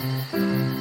Música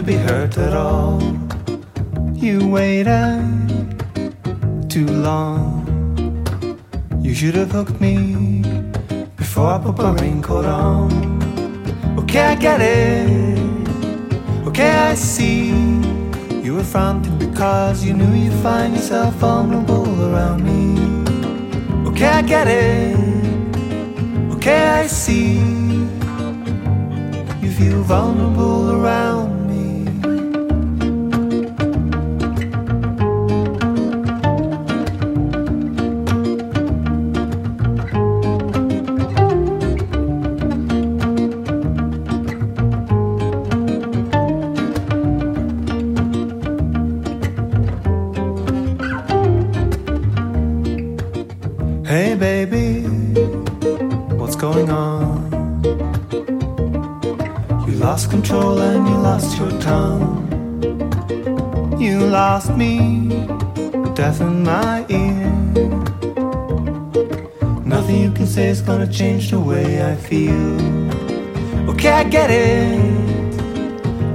to be hurt at all. You waited too long. You should have hooked me before I put my raincoat on. Okay, I get it. Okay, I see. You were fronting because you knew you'd find yourself vulnerable around me. Okay, I get it. Okay, I see. You feel vulnerable around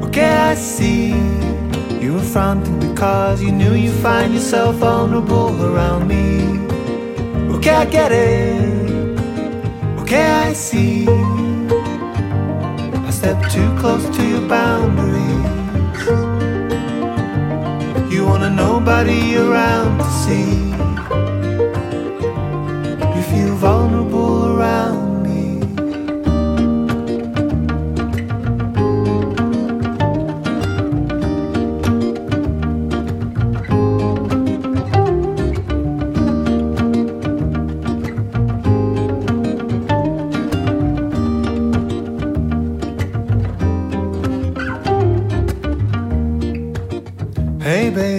Okay, I see. You were fronting because you knew you'd find yourself vulnerable around me. Okay, I get it. Okay, I see. I stepped too close to your boundaries. You wanna nobody around to see.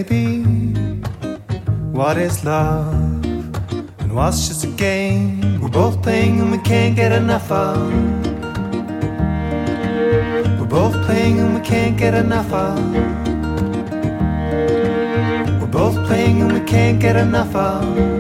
Baby, what is love? And what's just a game we're both playing and we can't get enough of? We're both playing and we can't get enough of. We're both playing and we can't get enough of.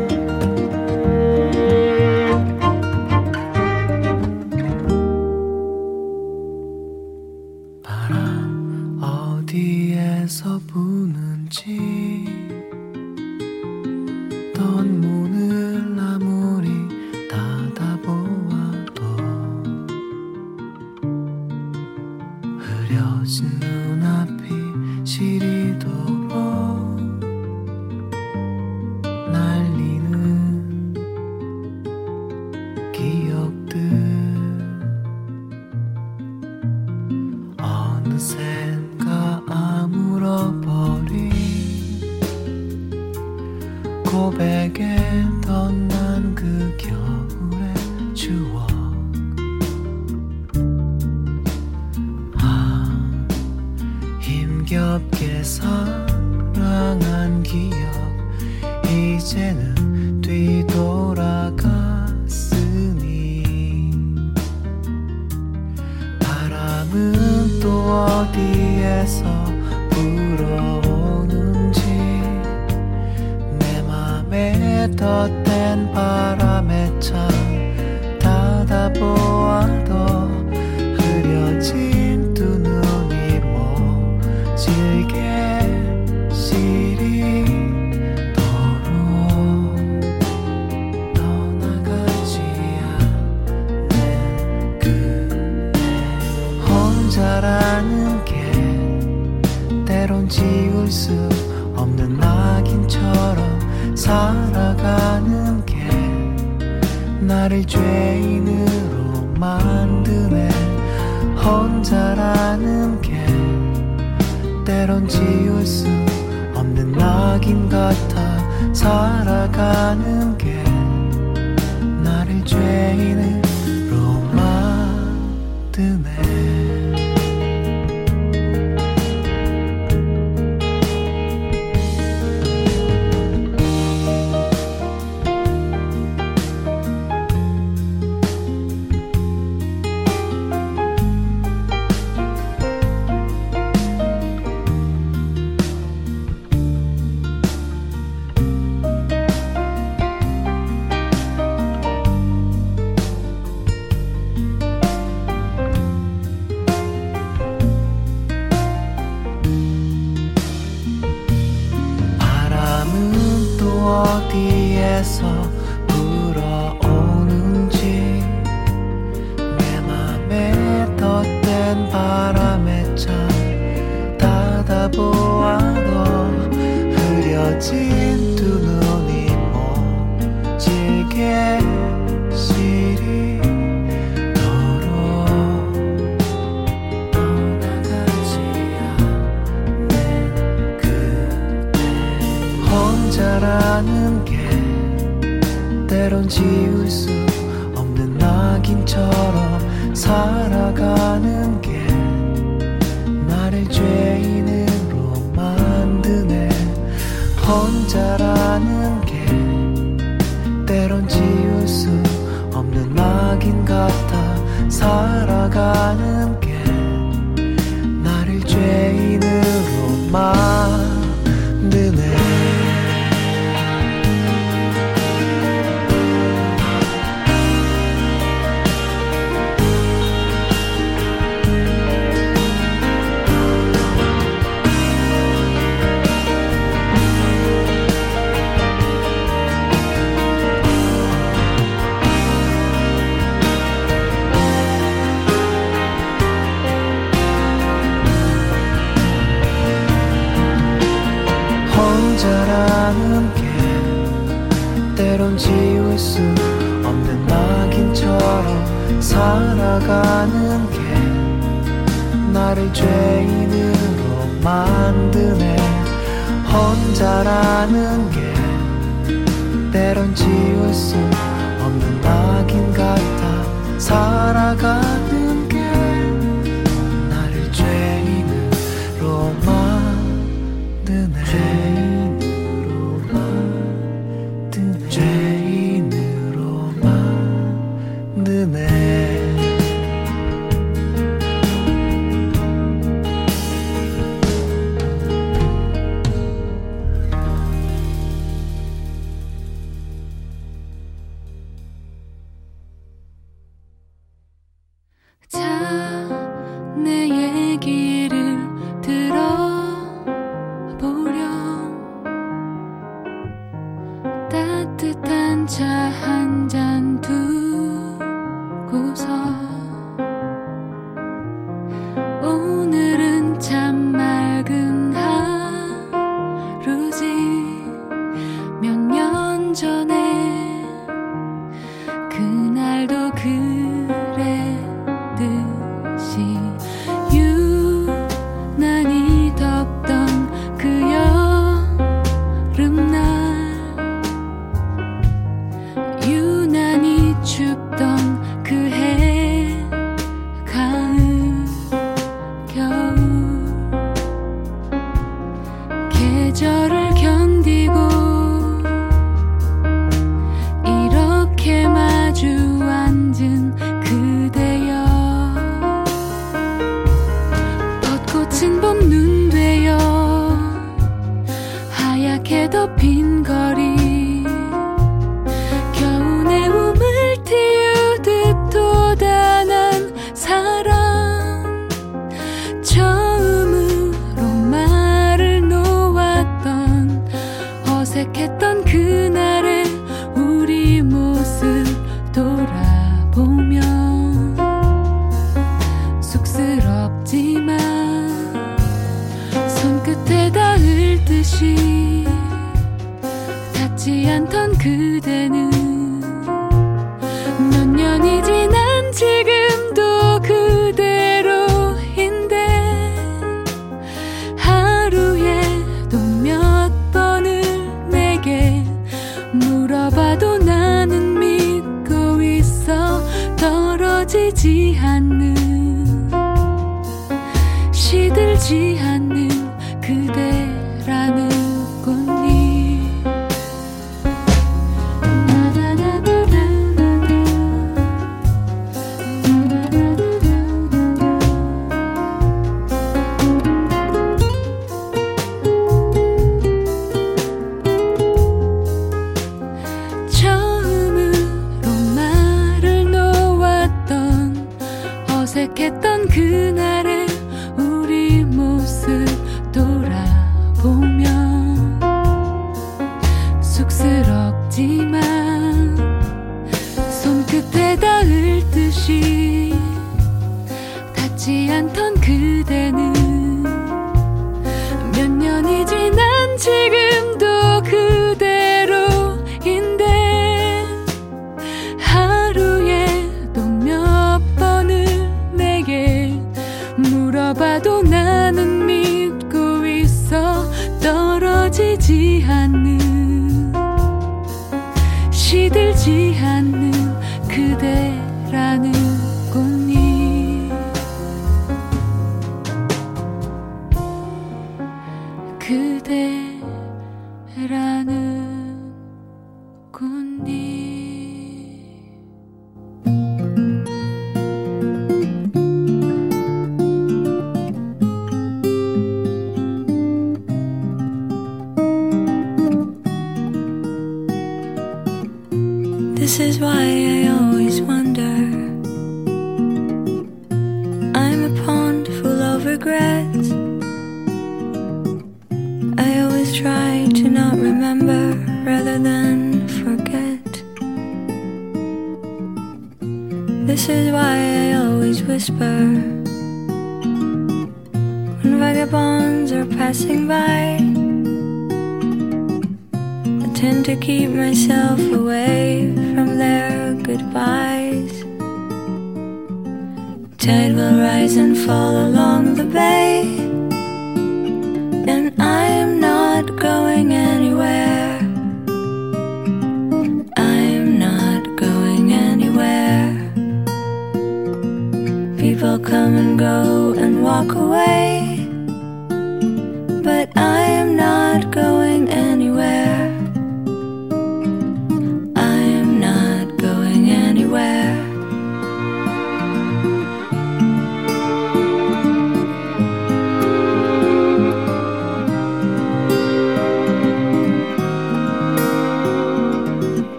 come and go and walk away.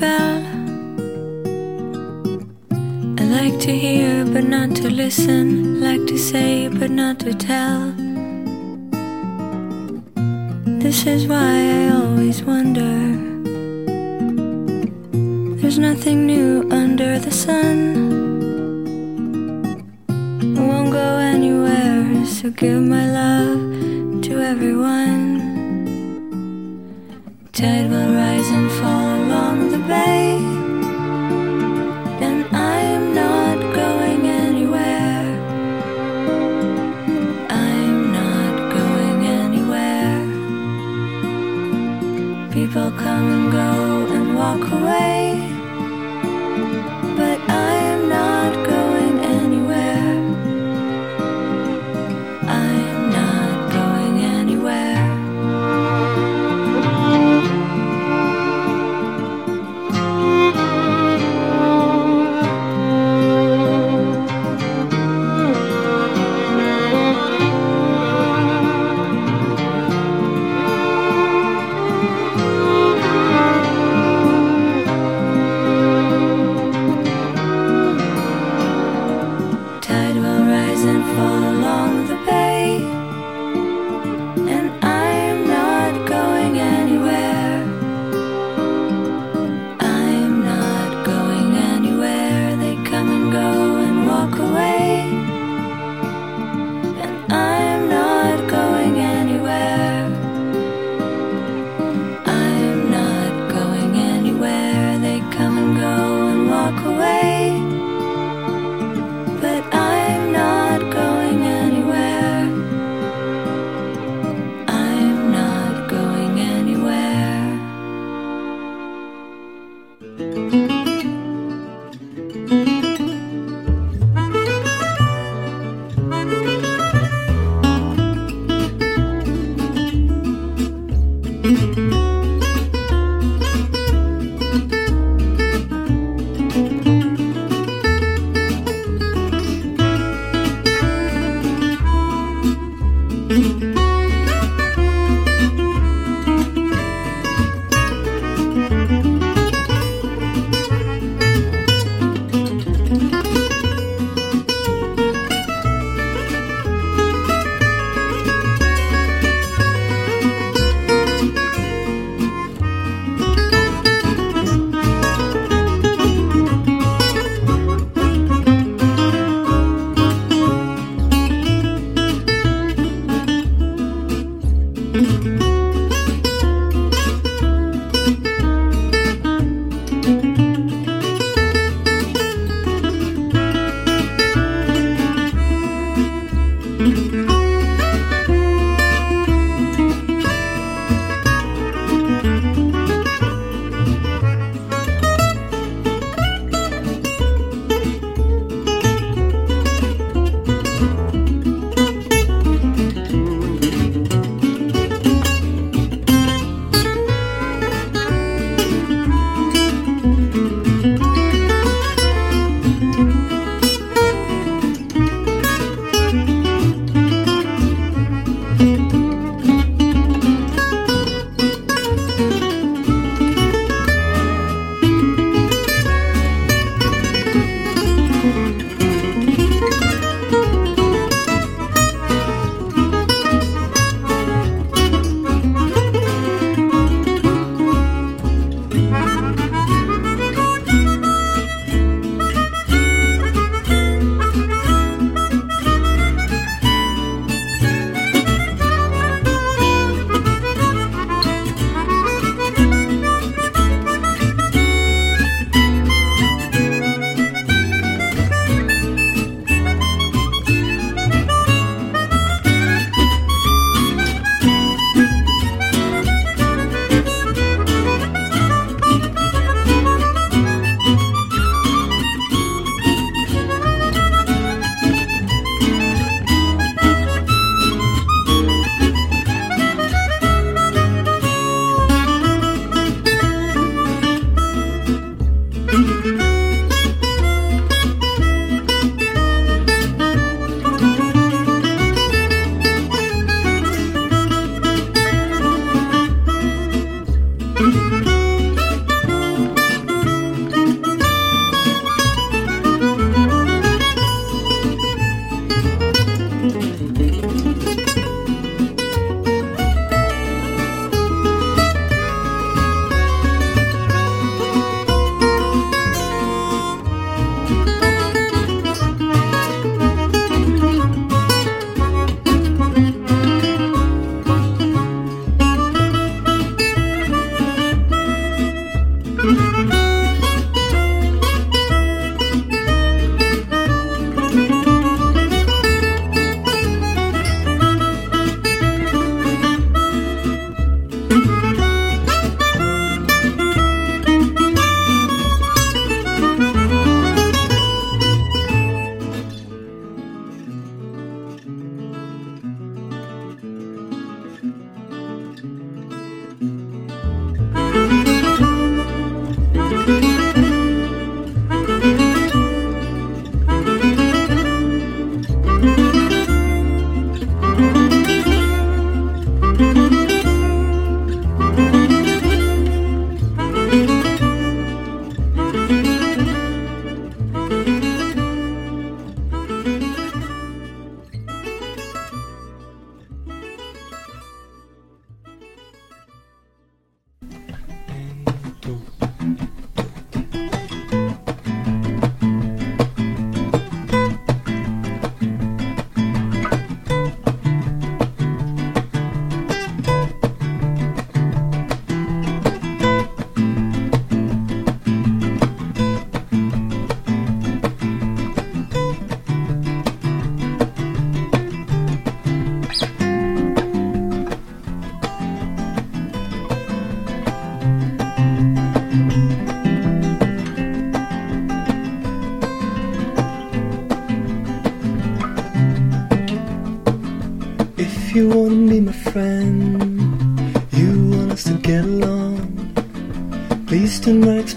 bell. I like to hear, but not to listen. Like to say, but not to tell. This is why I always wonder. There's nothing new under the sun. I won't go anywhere, so give my love to everyone. Tide will rise and fun.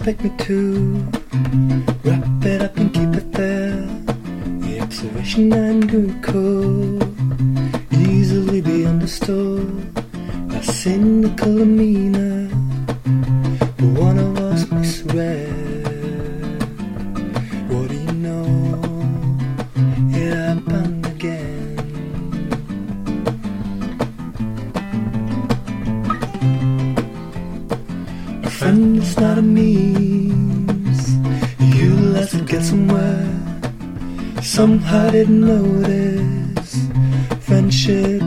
expect me to? it's not a means. You let it get somewhere. Somehow didn't notice. Friendship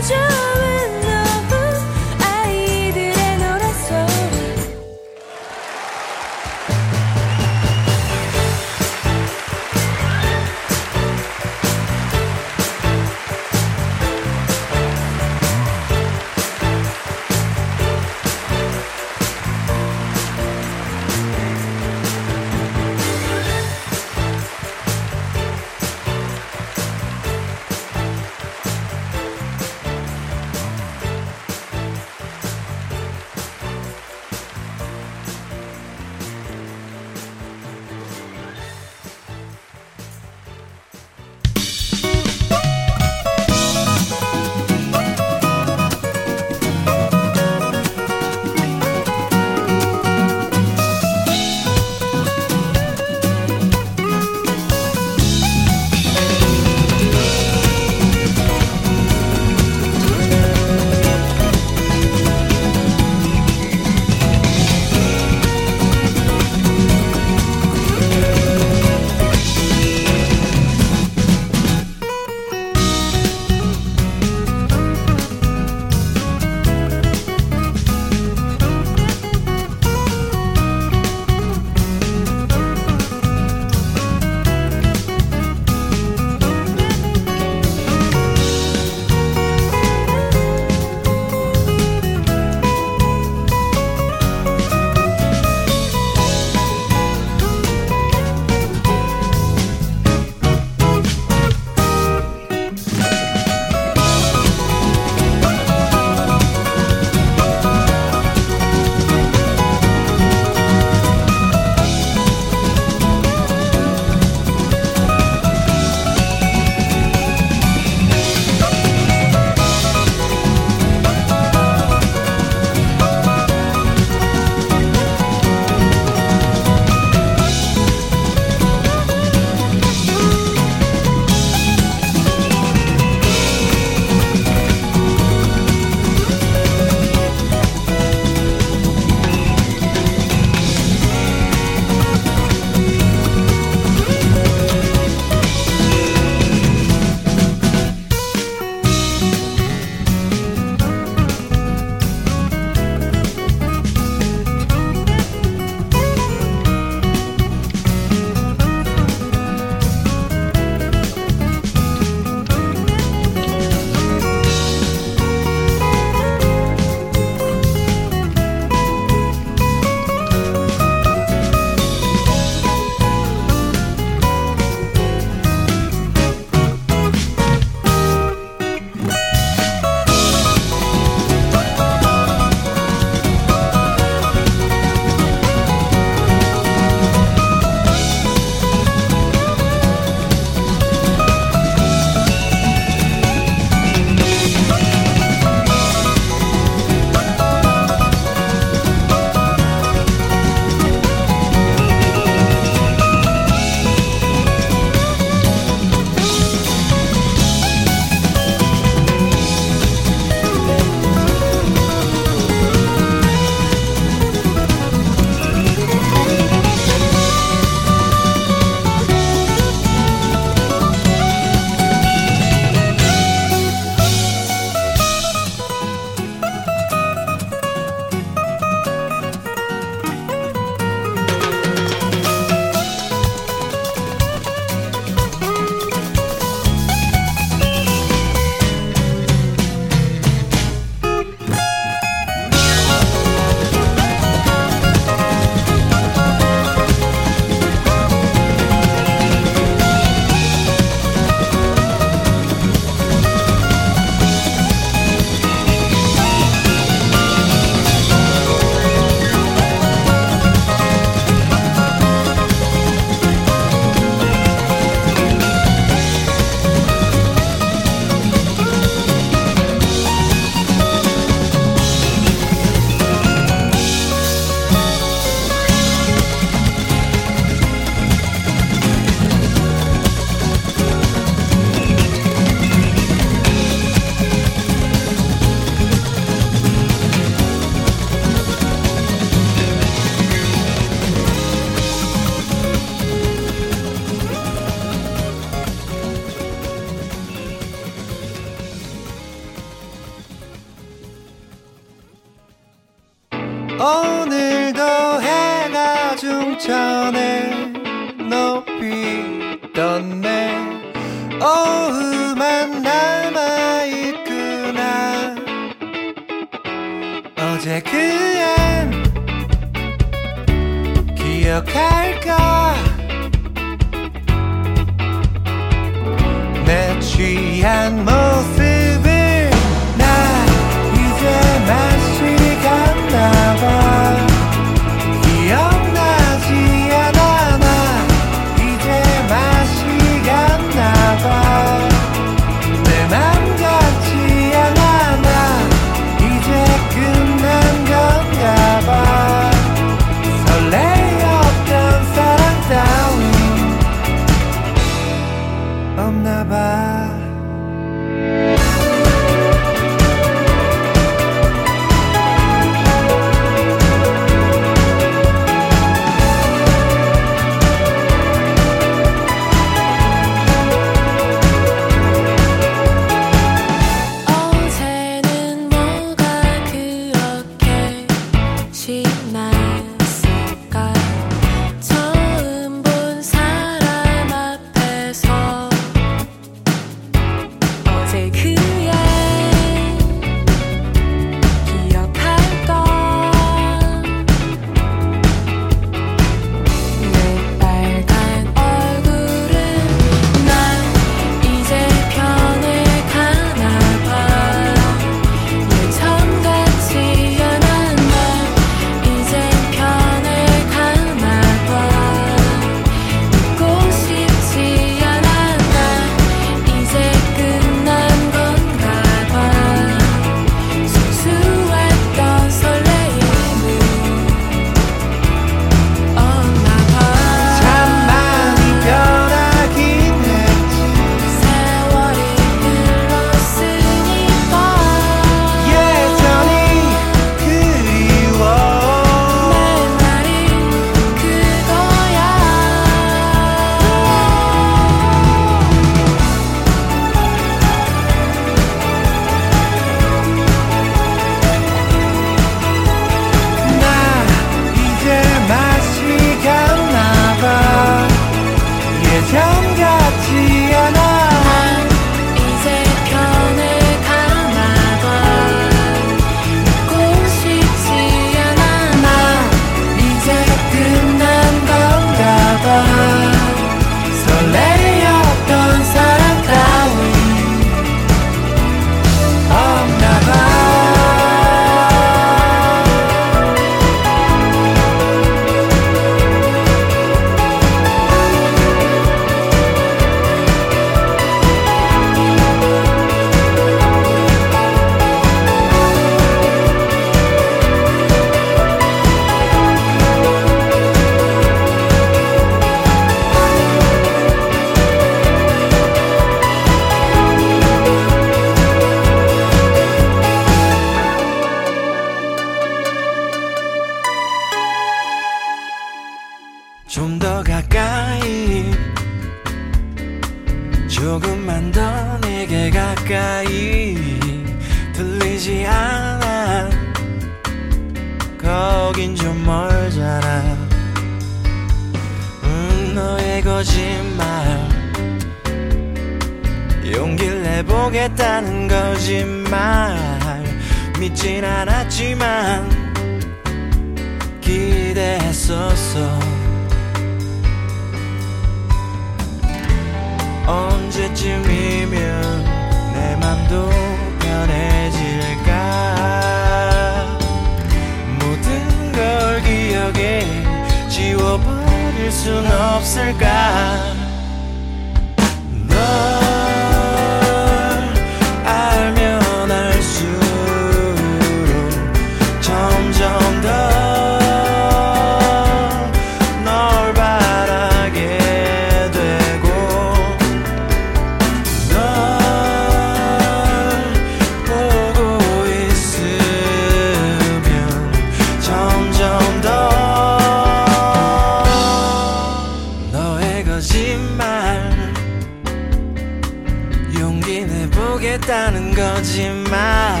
거짓말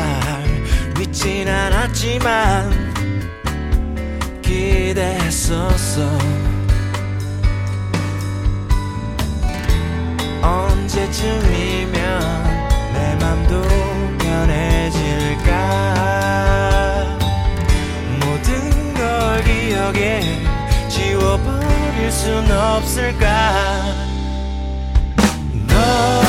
믿진 않았지만 기대했었어. 언제쯤이면 내 맘도 변해질까? 모든 걸 기억에 지워버릴 순 없을까? 너